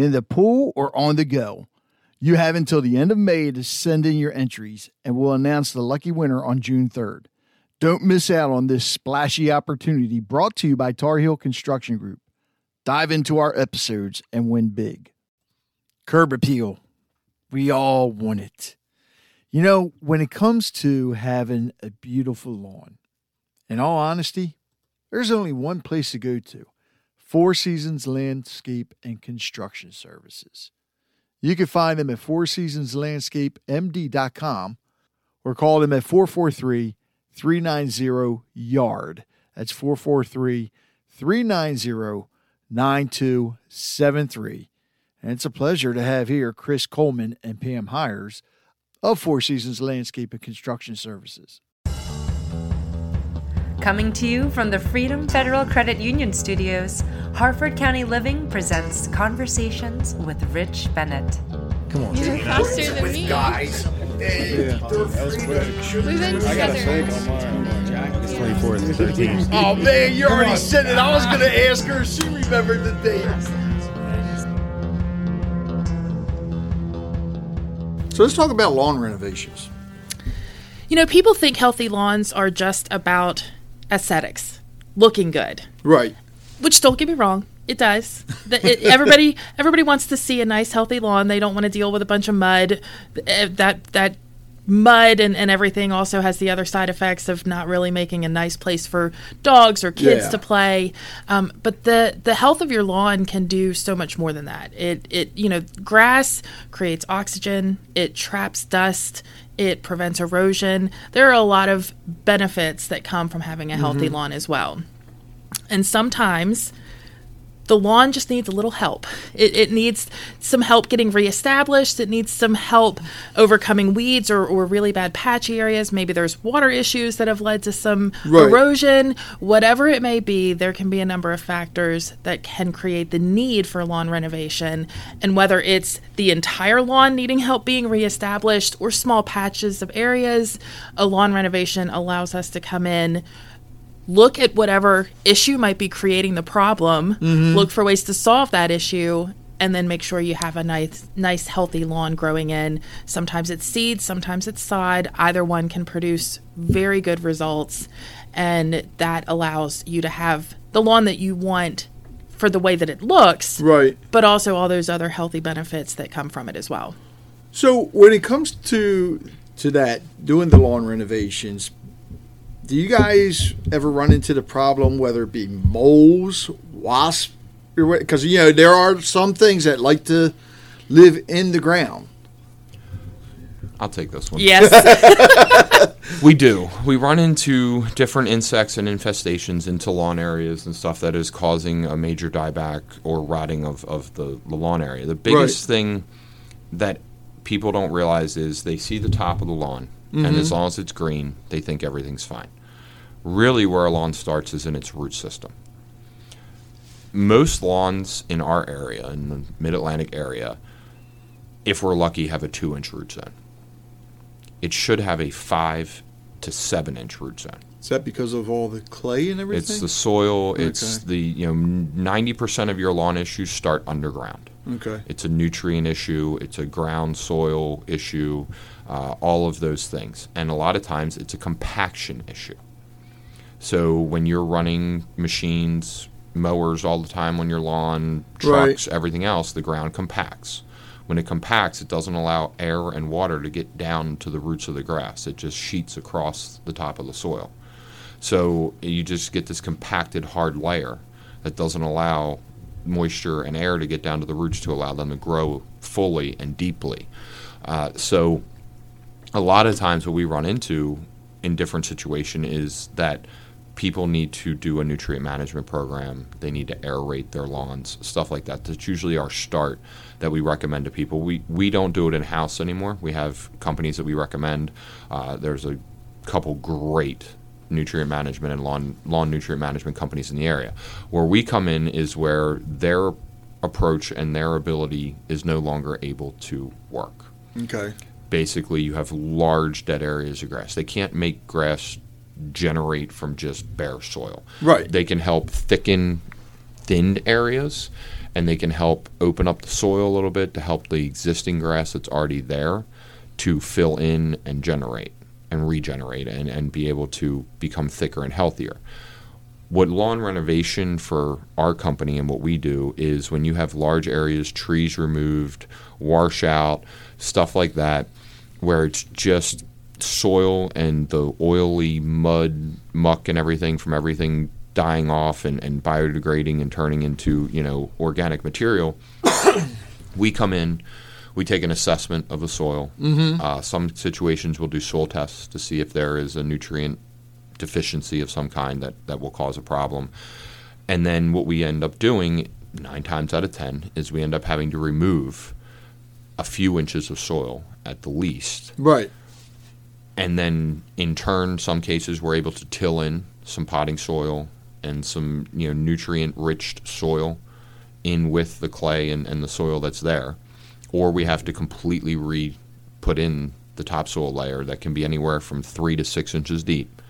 in the pool, or on the go. You have until the end of May to send in your entries, and we'll announce the lucky winner on June 3rd. Don't miss out on this splashy opportunity brought to you by Tar Heel Construction Group. Dive into our episodes and win big. Curb appeal. We all want it. You know, when it comes to having a beautiful lawn, in all honesty, there's only one place to go to Four Seasons Landscape and Construction Services. You can find them at Four Seasons Landscape MD.com or call them at 443 390 YARD. That's 443 390 9273. And it's a pleasure to have here Chris Coleman and Pam Hires of Four Seasons Landscape and Construction Services. Coming to you from the Freedom Federal Credit Union Studios, Harford County Living presents Conversations with Rich Bennett. Come on. You're faster than me. guys. We've been together. It's 24th and 13th. Oh man, you already said it. I was going to ask her if she remembered the date. So let's talk about lawn renovations. You know, people think healthy lawns are just about aesthetics, looking good. Right. Which don't get me wrong, it does. The- it- everybody everybody wants to see a nice healthy lawn. They don't want to deal with a bunch of mud. Eh, That that mud and, and everything also has the other side effects of not really making a nice place for dogs or kids Yeah. to play. Um, but the the health of your lawn can do so much more than that. It it you know grass creates oxygen. It traps dust. It prevents erosion. There are a lot of benefits that come from having a healthy lawn as well. And sometimes the lawn just needs a little help. It, it needs some help getting reestablished. It needs some help overcoming weeds or, or really bad patchy areas. Maybe there's water issues that have led to some Right. erosion. Whatever it may be, there can be a number of factors that can create the need for lawn renovation. And whether it's the entire lawn needing help being reestablished or small patches of areas, a lawn renovation allows us to come in look at whatever issue might be creating the problem, mm-hmm. look for ways to solve that issue, and then make sure you have a nice, nice, healthy lawn growing in. Sometimes it's seed, sometimes it's sod. Either one can produce very good results, and that allows you to have the lawn that you want for the way that it looks, Right. but also all those other healthy benefits that come from it as well. So when it comes to to that doing the lawn renovations, do you guys ever run into the problem whether it be moles, wasps, because you know there are some things that like to live in the ground. I'll take this one. Yes. We do. We run into different insects and infestations into lawn areas and stuff that is causing a major dieback or rotting of, of the, the lawn area. The biggest thing that people don't realize is they see the top of the lawn, and mm-hmm. as long as it's green, they think everything's fine. Really, where a lawn starts is in its root system. Most lawns in our area, in the mid Atlantic area, if we're lucky, have a two inch root zone. It should have a five to seven inch root zone. Is that because of all the clay and everything? It's the soil. It's Okay. the you know ninety percent of your lawn issues start underground. okay. It's a nutrient issue. It's a ground soil issue. Uh, all of those things, and a lot of times it's a compaction issue. So when you're running machines, mowers all the time on your lawn, Right. trucks, everything else, the ground compacts. When it compacts, it doesn't allow air and water to get down to the roots of the grass. It just sheets across the top of the soil. So you just get this compacted hard layer that doesn't allow moisture and air to get down to the roots to allow them to grow fully and deeply. Uh, so a lot of times what we run into in different situation is that people need to do a nutrient management program. They need to aerate their lawns, stuff like that. That's usually our start that we recommend to people. We we don't do it in house anymore. We have companies that we recommend. Uh, there's a couple great nutrient management and lawn lawn nutrient management companies in the area. Where we come in is where their approach and their ability is no longer able to work. Okay. Basically, you have large dead areas of grass. They can't make grass generate from just bare soil. Right. They can help thicken thinned areas and they can help open up the soil a little bit to help the existing grass that's already there to fill in and generate and regenerate and, and be able to become thicker and healthier. What lawn renovation for our company and what we do is when you have large areas, trees removed, washout, stuff like that, where it's just soil and the oily mud, muck, and everything from everything dying off and, and biodegrading and turning into you know organic material. we come in, we take an assessment of the soil. Mm-hmm. Uh, some situations we'll do soil tests to see if there is a nutrient deficiency of some kind that, that will cause a problem. And then what we end up doing nine times out of ten is we end up having to remove a few inches of soil at the least Right. And then in turn some cases we're able to till in some potting soil and some you know nutrient rich soil in with the clay and, and the soil that's there. Or we have to completely re put in the topsoil layer that can be anywhere from three to six inches deep.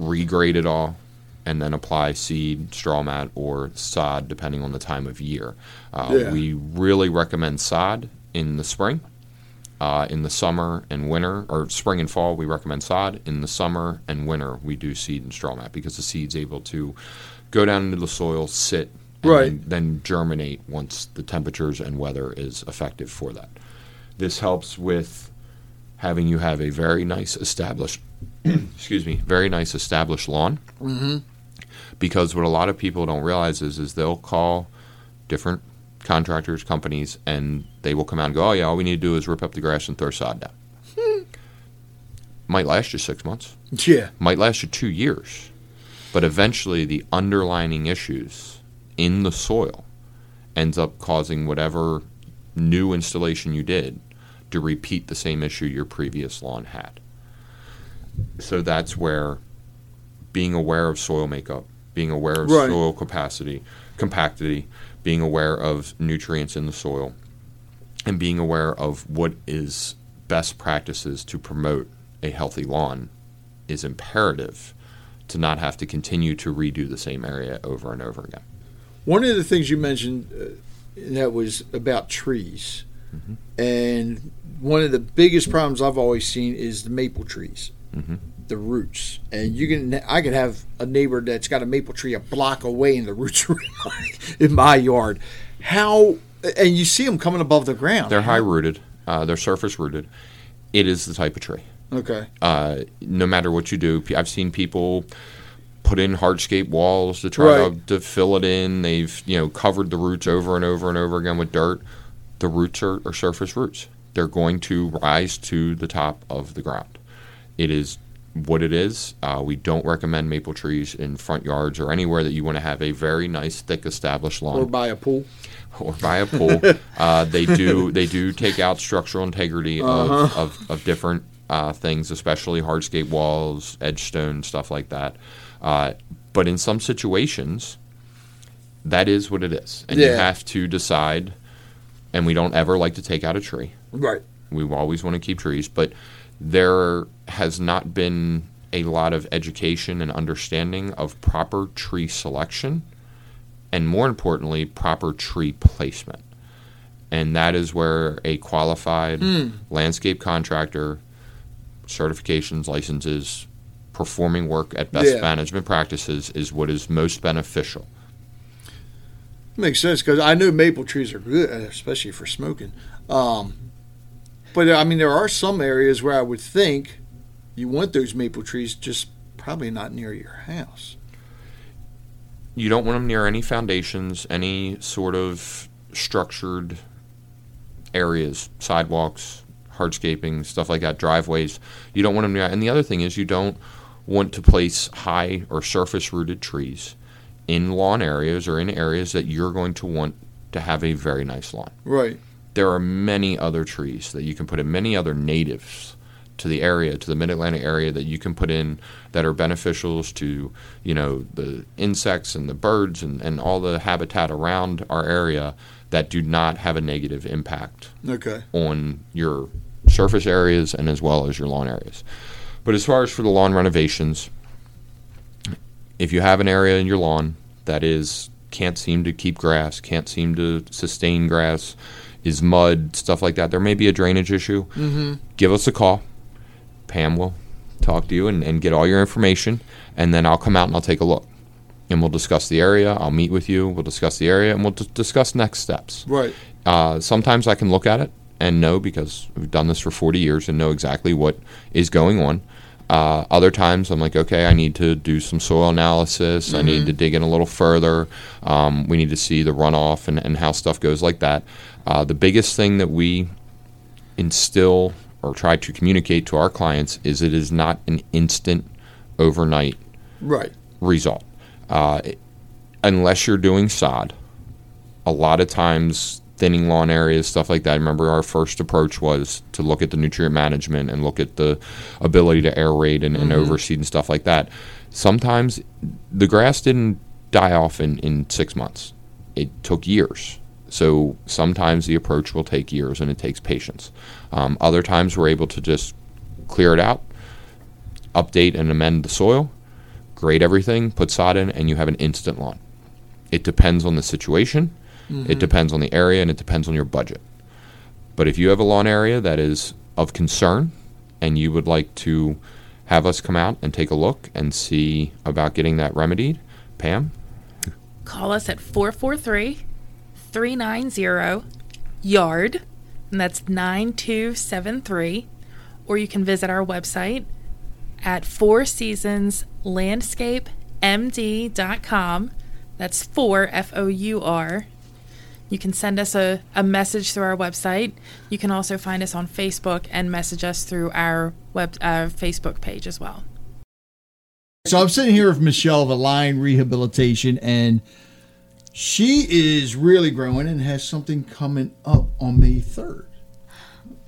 Regrade it all and then apply seed straw mat or sod depending on the time of year. Uh, Yeah. we really recommend sod in the spring uh, in the summer and winter, or spring and fall, we recommend sod. In the summer and winter, we do seed and straw mat because the seed's able to go down into the soil, sit, and Right. then, then germinate once the temperatures and weather is effective for that. This helps with having you have a very nice established, excuse me, very nice established lawn. Mm-hmm. Because what a lot of people don't realize is, is they'll call different contractors, companies, and they will come out and go, "Oh yeah, all we need to do is rip up the grass and throw sod down." Might last you six months, Yeah. might last you two years, but eventually the underlining issues in the soil ends up causing whatever new installation you did to repeat the same issue your previous lawn had. So that's where being aware of soil makeup, being aware of Right. soil capacity, compactity, being aware of nutrients in the soil, and being aware of what is best practices to promote a healthy lawn is imperative to not have to continue to redo the same area over and over again. One of the things you mentioned uh, that was about trees, and one of the biggest problems I've always seen is the maple trees, the roots. And you can, I can have a neighbor that's got a maple tree a block away, and the roots are in my, yard. How? And you see them coming above the ground. They're high rooted, uh, they're surface rooted. It is the type of tree. Okay. uh, no matter what you do. I've seen people put in hardscape walls to try Right. to, to fill it in. They've you know covered the roots over and over and over again with dirt. The roots are, are surface roots. They're going to rise to the top of the ground. It is what it is. Uh, we don't recommend maple trees in front yards or anywhere that you want to have a very nice, thick, established lawn Or by a pool. or by a pool. uh, they do they do take out structural integrity of, of, of different uh, things, especially hardscape walls, edge stone, stuff like that. Uh, but in some situations, that is what it is, and you have to decide. And we don't ever like to take out a tree. Right. We always want to keep trees, but there has not been a lot of education and understanding of proper tree selection and more importantly, proper tree placement. And that is where a qualified landscape contractor, certifications, licenses, performing work at best Yeah. management practices is what is most beneficial. Makes sense because I know maple trees are good, especially for smoking. Um, but uh, I mean, there are some areas where I would think you want those maple trees, just probably not near your house. You don't want them near any foundations, any sort of structured areas, sidewalks, hardscaping, stuff like that, driveways. You don't want them near. And the other thing is, you don't want to place high or surface rooted trees in lawn areas or in areas that you're going to want to have a very nice lawn. Right. There are many other trees that you can put in, many other natives to the area, to the Mid Atlantic area that you can put in that are beneficials to, you know, the insects and the birds and, and all the habitat around our area that do not have a negative impact Okay. on your surface areas and as well as your lawn areas. But as far as for the lawn renovations, if you have an area in your lawn that is can't seem to keep grass, can't seem to sustain grass, is mud, stuff like that, there may be a drainage issue. Mm-hmm. Give us a call. Pam will talk to you and, and get all your information, and then I'll come out and I'll take a look. And we'll discuss the area. I'll meet with you. We'll discuss the area, and we'll d- discuss next steps. Right. Uh, sometimes I can look at it and know because we've done this for 40 years and know exactly what is going on. Uh, other times I'm like, okay, I need to do some soil analysis. I need to dig in a little further. Um, we need to see the runoff and, and how stuff goes like that. Uh, the biggest thing that we instill or try to communicate to our clients is it is not an instant, overnight Right. result. Uh, unless you're doing sod, a lot of times thinning lawn areas, stuff like that. Remember, our first approach was to look at the nutrient management and look at the ability to aerate and, and overseed and stuff like that. Sometimes the grass didn't die off in, in six months, it took years. So sometimes the approach will take years and it takes patience. Um, other times we're able to just clear it out, update and amend the soil, grade everything, put sod in, and you have an instant lawn. It depends on the situation, it depends on the area, and it depends on your budget. But if you have a lawn area that is of concern and you would like to have us come out and take a look and see about getting that remedied, Pam, Call us at 443 390 YARD, and that's 9273. Or you can visit our website at Four Seasons LandscapeMD.com. That's four, F O U R. You can send us a, a message through our website. You can also find us on Facebook and message us through our web uh, Facebook page as well. So I'm sitting here with Michelle of Align Rehabilitation, and she is really growing and has something coming up on May 3rd.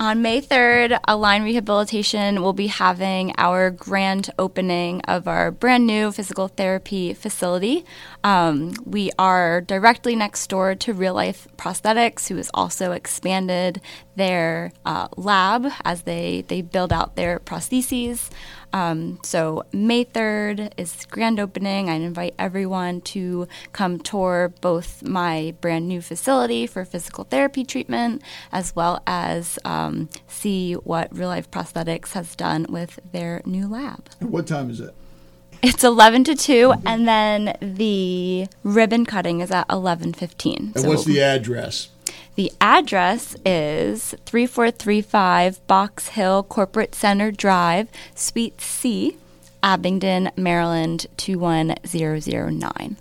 On May 3rd, Align Rehabilitation will be having our grand opening of our brand new physical therapy facility. Um, we are directly next door to Real Life Prosthetics, who has also expanded their uh, lab as they, they build out their prostheses. Um, so May 3rd is grand opening. I invite everyone to come tour both my brand new facility for physical therapy treatment as well as um, see what Real Life Prosthetics has done with their new lab. And what time is it? It's 11 to 2 and then the ribbon cutting is at 11:15. And what's the address? The address is 3435 Box Hill Corporate Center Drive, Suite C, Abingdon, Maryland 21009.